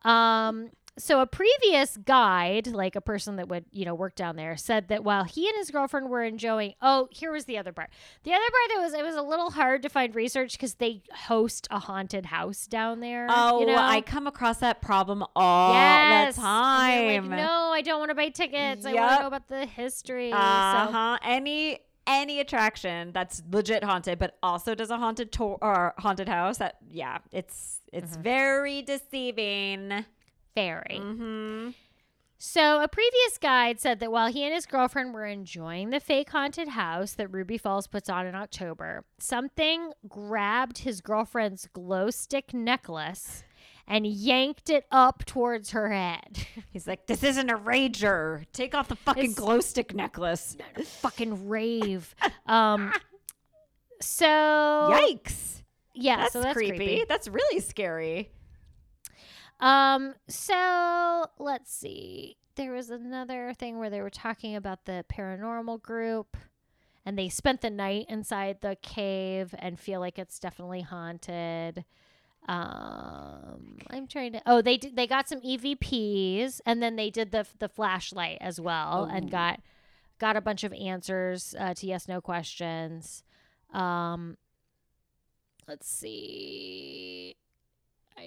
um so a previous guide, like a person that would, you know, work down there, said that while he and his girlfriend were enjoying oh, here was the other part. The other part that was it was a little hard to find research because they host a haunted house down there. Oh, you know? I come across that problem all yes. the time. like, no, I don't want to buy tickets. I want to know about the history. Uh So huh. Any any attraction that's legit haunted, but also does a haunted tour or haunted house. That yeah, it's it's Mm-hmm. very deceiving. Very. Mm-hmm. So, a previous guide said that while he and his girlfriend were enjoying the fake haunted house that Ruby Falls puts on in October, something grabbed his girlfriend's glow stick necklace and yanked it up towards her head. He's like, this isn't a rager. Take off the fucking It's- glow stick necklace. Fucking rave. Um, so, Yikes. yeah, That's, so that's creepy. creepy. That's really scary. Um, so let's see. There was another thing where they were talking about the paranormal group and they spent the night inside the cave and feel like it's definitely haunted. Um, I'm trying to. Oh, they did, they got some EVPs and then they did the the flashlight as well and got got a bunch of answers uh, to yes no questions. Um, let's see.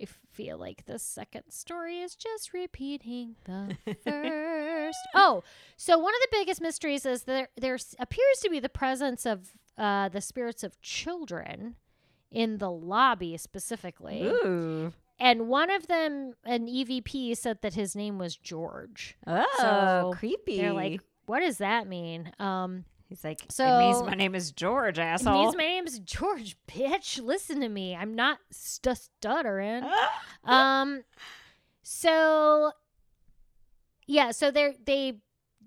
I feel like the second story is just repeating the first. Oh, so one of the biggest mysteries is there there appears to be the presence of uh, the spirits of children in the lobby specifically. Ooh. And one of them, an EVP, said that his name was George. Oh, So, creepy. They're like, what does that mean? Um, He's like, it So- means my name is George, it asshole. means my name's George, bitch. Listen to me. I'm not st- stuttering. um so yeah so they they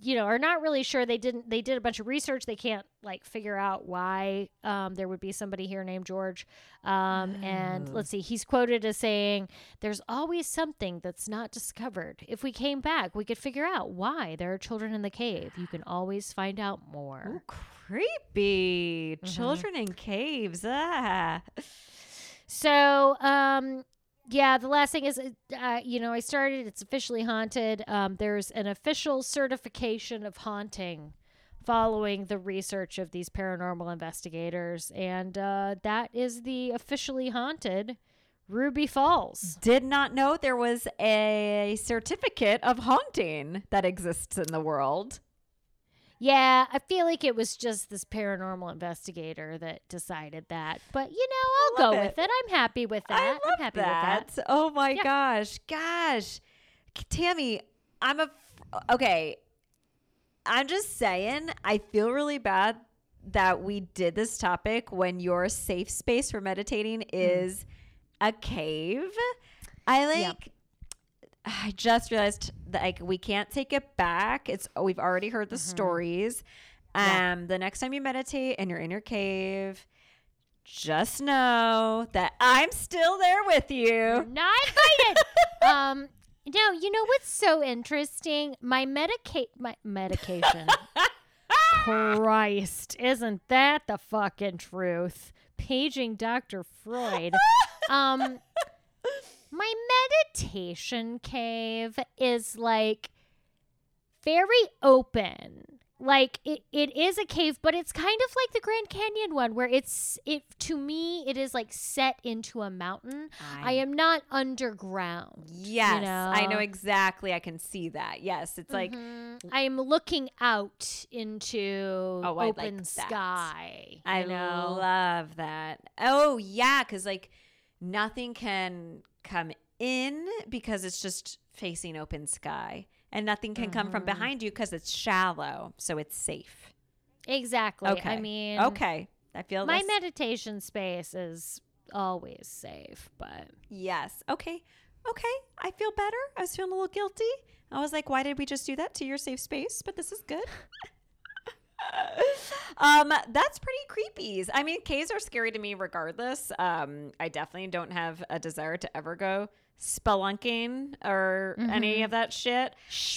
you know, are not really sure. They didn't. They did a bunch of research. They can't like figure out why um, there would be somebody here named George. Um, And Oh. let's see, he's quoted as saying, "There's always something that's not discovered. If we came back, we could figure out why there are children in the cave. You can always find out more." Ooh, creepy. Mm-hmm. Children in caves. Ah. So, um, yeah, the last thing is, uh, you know, I started. It's officially haunted. Um, there's an official certification of haunting following the research of these paranormal investigators, and uh, that is the officially haunted Ruby Falls. Did not know there was a certificate of haunting that exists in the world. Yeah, I feel like it was just this paranormal investigator that decided that. But you know, I'll go it. with it. I'm happy with that. I love I'm happy that. with that. Oh my Yeah. gosh, gosh, Tammy, I'm a f- okay. I'm just saying, I feel really bad that we did this topic when your safe space for meditating mm. is a cave. I like. Yep. I just realized that like we can't take it back. It's we've already heard the stories. Um, Yep. the next time you meditate and you're in your cave, just know that I'm still there with you. Not invited. um, no, you know what's so interesting? My medica- my medication. Christ, isn't that the fucking truth? Paging Dr. Freud. Um, my meditation cave is like very open. Like it, it is a cave, but it's kind of like the Grand Canyon one where it's it to me it is like set into a mountain. I am not underground. Yes, I know know? exactly. I can see that. Yes, it's like Mhm. I am looking out into Oh, I like open sky. I know? love that. Oh yeah, because like nothing can come in because it's just facing open sky, and nothing can come from Mhm. behind you because it's shallow, so it's safe. exactly. Okay. I mean, Okay, I feel my this. meditation space is always safe, but Yes. Okay. Okay. I feel better. I was feeling a little guilty. I was like, why did we just do that to your safe space? But this is good. um, that's pretty creepy. I mean, caves are scary to me regardless. Um, I definitely don't have a desire to ever go spelunking or any of that shit.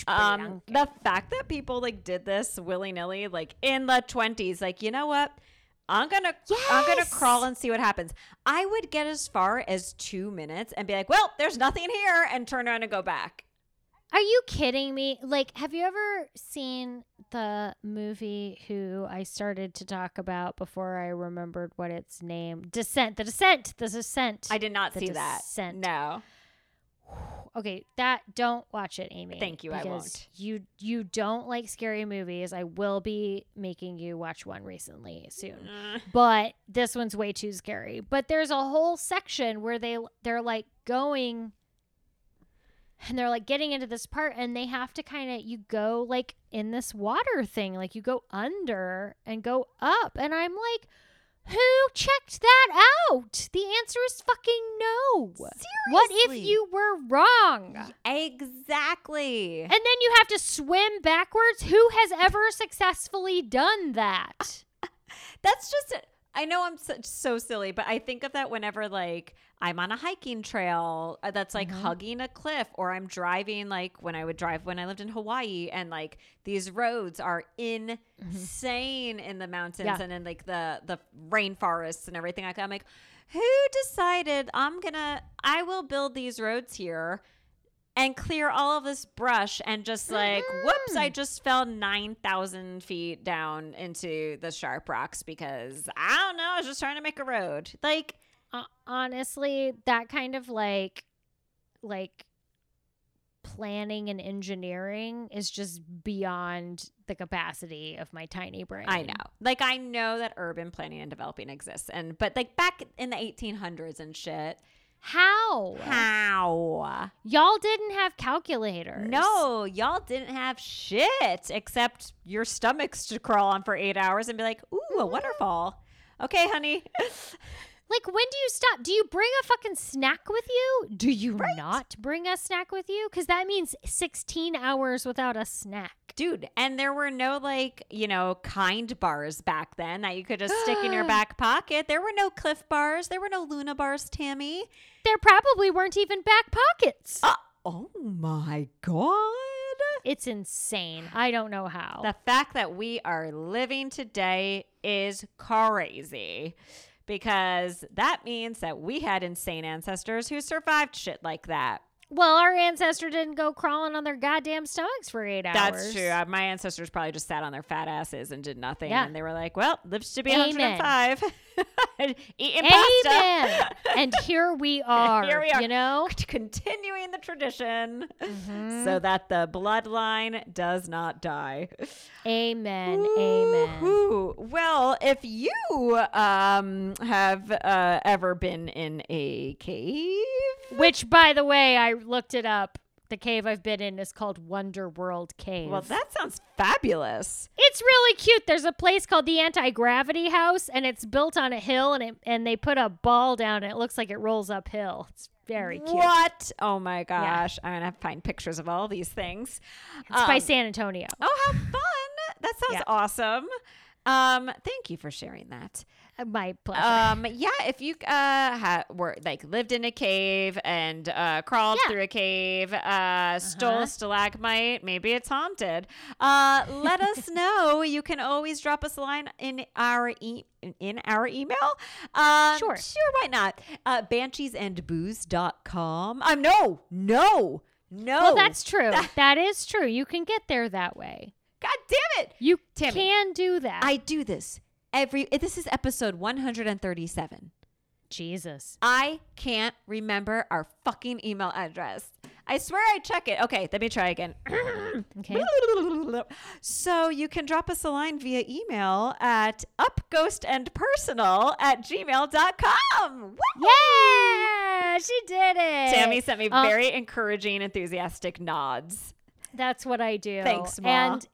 Um, the fact that people like did this willy nilly, like in the twenties, like you know what? I'm gonna I'm gonna crawl and see what happens. I would get as far as two minutes and be like, well, there's nothing here, and turn around and go back. Are you kidding me? Like, have you ever seen the movie who I started to talk about before I remembered what its name? Descent. The Descent. The Descent. I did not The see that. Descent. No. okay, that don't watch it, Amy. Thank you, I won't. You you don't like scary movies. I will be making you watch one recently soon. Mm. But this one's way too scary. But there's a whole section where they they're like going and they're like getting into this part and they have to kind of you go like in this water thing like you go under and go up and i'm like who checked that out? The answer is fucking no. Seriously? what if you were wrong? Exactly. and then you have to swim backwards. Who has ever successfully done that? That's just I know I'm so, so silly, but I think of that whenever like I'm on a hiking trail uh, that's like hugging a cliff or I'm driving like when I would drive when I lived in Hawaii and like these roads are insane in the mountains Yeah. and in like the the rainforests and everything like that. I'm like who decided I'm to I will build these roads here and clear all of this brush and just like whoops i just fell 9000 feet down into the sharp rocks because i don't know i was just trying to make a road. Like uh, honestly that kind of like like planning and engineering is just beyond the capacity of my tiny brain. I know. Like i know that urban planning and developing exists and but like back in the 1800s and shit how? How? Y'all didn't have calculators. No y'all didn't have shit except your stomachs to crawl on for eight hours and be like ooh a mm-hmm. waterfall. Okay honey Like, when do you stop? Do you bring a fucking snack with you? Do you Right. not bring a snack with you? Because that means 16 hours without a snack. Dude, and there were no like, you know, kind bars back then that you could just stick in your back pocket. There were no Clif bars. There were no Luna bars, Tammy. There probably weren't even back pockets. Uh, oh my God. It's insane. I don't know how. The fact that we are living today is crazy because that means that we had insane ancestors who survived shit like that. well, our ancestor didn't go crawling on their goddamn stomachs for eight hours. That's true. Uh, My ancestors probably just sat on their fat asses and did nothing. Yeah. And they were like, well, lives to be Amen. 105. Eating. Amen. and here we are. Here we are. You know? Continuing the tradition Mhm. so that the bloodline does not die. Amen. Amen. Woo-hoo. Well, if you um, have uh, ever been in a cave, Which, by the way, I looked it up. The cave I've been in is called Wonder World Cave. well, that sounds fabulous. It's really cute. There's a place called the Anti Gravity House, and it's built on a hill, and it and they put a ball down, and it looks like it rolls uphill. It's very cute. What? Oh my gosh. I'm going to find pictures of all these things. It's by Um, San Antonio. Oh, how fun. That sounds Yeah. awesome. Um, thank you for sharing that. My pleasure. Um, yeah, if you uh ha- were like lived in a cave and uh crawled Yeah. through a cave, uh stole Uh-huh. a stalagmite, maybe it's haunted. Uh, let us know. You can always drop us a line in our e- in our email. Um, Sure. sure, why not? Uh, bansheesandbooze.com. Um, no, no, no. well, that's true. that is true. You can get there that way. God damn it. You Tammy, can do that. I do this every. This is episode 137. Jesus. I can't remember our fucking email address. I swear I check it. Okay, let me try again. Okay. so you can drop us a line via email at upghostandpersonal at gmail.com. Woo! Yeah, she did it. Tammy sent me Uh, very encouraging, enthusiastic nods. That's what I do. Thanks, Ma. And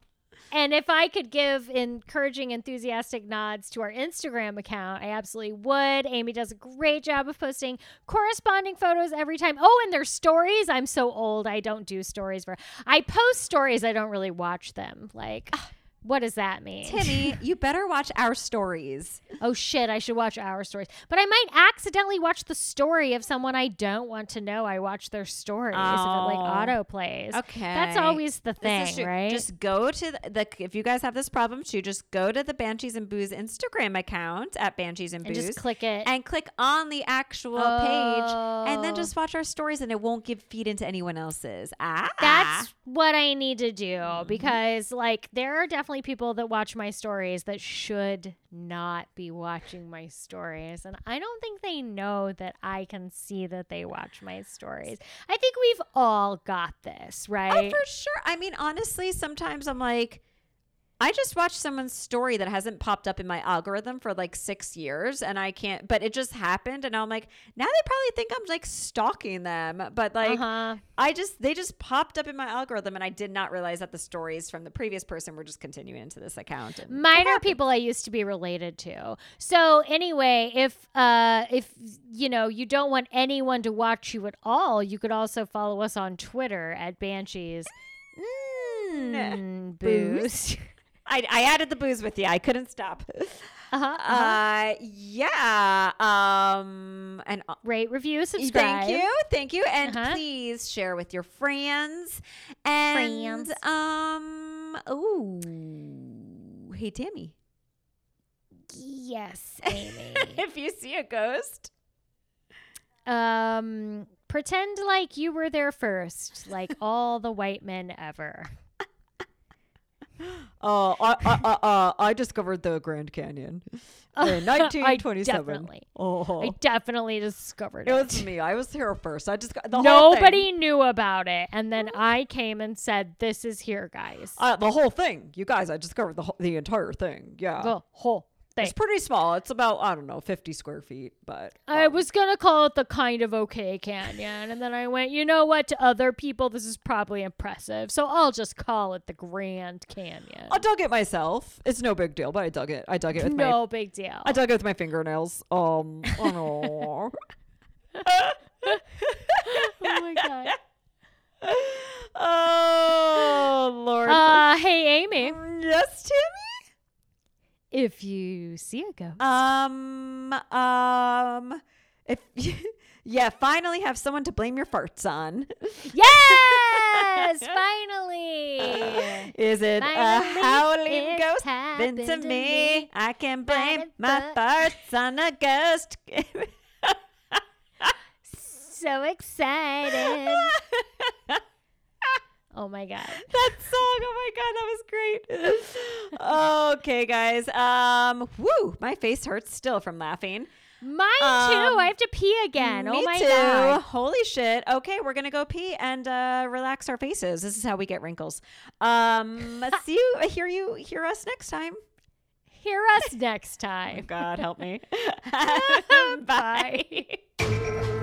and if I could give encouraging, enthusiastic nods to our Instagram account, I absolutely would. Amy does a great job of posting corresponding photos every time. Oh, and their stories. I'm so old. I don't do stories for. I post stories. I don't really watch them. Like, ah, what does that mean? Timmy, you better watch our stories. oh shit, I should watch our stories. But I might accidentally watch the story of someone I don't want to know. I watch their stories if it like Oh. auto plays. Okay. That's always the thing, right? Just go to the, the if you guys have this problem too, just go to the Banshees and Booze Instagram account at Banshees and and Booze just click it. and click on the actual page and then Oh. just watch our stories and it won't give feed into anyone else's. Ah. That's what I need to do Mm-hmm. because, like, there are definitely people that watch my stories that should not be watching my stories. And I don't think they know that I can see that they watch my stories. I think we've all got this, right? Oh, right? for sure. I mean, honestly, sometimes I'm like, I just watched someone's story that hasn't popped up in my algorithm for like six years, and I can't. But it just happened, and I'm like, now they probably think I'm like stalking them. But like, uh-huh. I just they just popped up in my algorithm, and I did not realize that the stories from the previous person were just continuing into this account. Mine are people I used to be related to. So anyway, if uh if you know you don't want anyone to watch you at all, you could also follow us on Twitter at Banshees. Mm, Booze. I, I added the booze with you. I couldn't stop. Uh-huh, uh-huh. Uh, yeah. Um, and uh, Rate, review, subscribe. Thank you, thank you, and Uh-huh. please share with your friends. And Friends. um, ooh, hey Tammy, Yes, Amy. if you see a ghost, um, pretend like you were there first, like all the white men ever. Oh, I, I, I, uh, I discovered the Grand Canyon in I 1927. definitely, Oh, I definitely discovered it it. was me. I was here first. I just got the whole Nobody knew about it, and then I came and said, "This is here, guys." Uh, the whole thing, you guys. I discovered the whole, the entire thing. Yeah. the whole thing. It's pretty small. It's about I don't know, fifty square feet, but I um, was gonna call it the kind of okay canyon, and then I went, you know what? To other people, this is probably impressive, so I'll just call it the Grand Canyon. I dug it myself. It's no big deal, but I dug it. I dug it with my no big deal. I dug it with my fingernails. Um, oh oh my god. oh Lord. Uh, hey Amy, yes, Timmy. If you see a ghost, Um, um, if yeah, finally have someone to blame your farts on. yes, finally. Is it Finally, a howling ghost? Been to to me. me. I can blame But- my farts on a ghost. So excited. Oh my god. that song. Oh my god, that was great. okay, guys. Um, woo, my face hurts still from laughing. Mine Um, too. I have to pee again. Oh my too. god. Holy shit. Okay, we're gonna go pee and uh, relax our faces. This is how we get wrinkles. Um, see you. Hear you. Hear us next time. Hear us next Oh time. God, help me. Bye.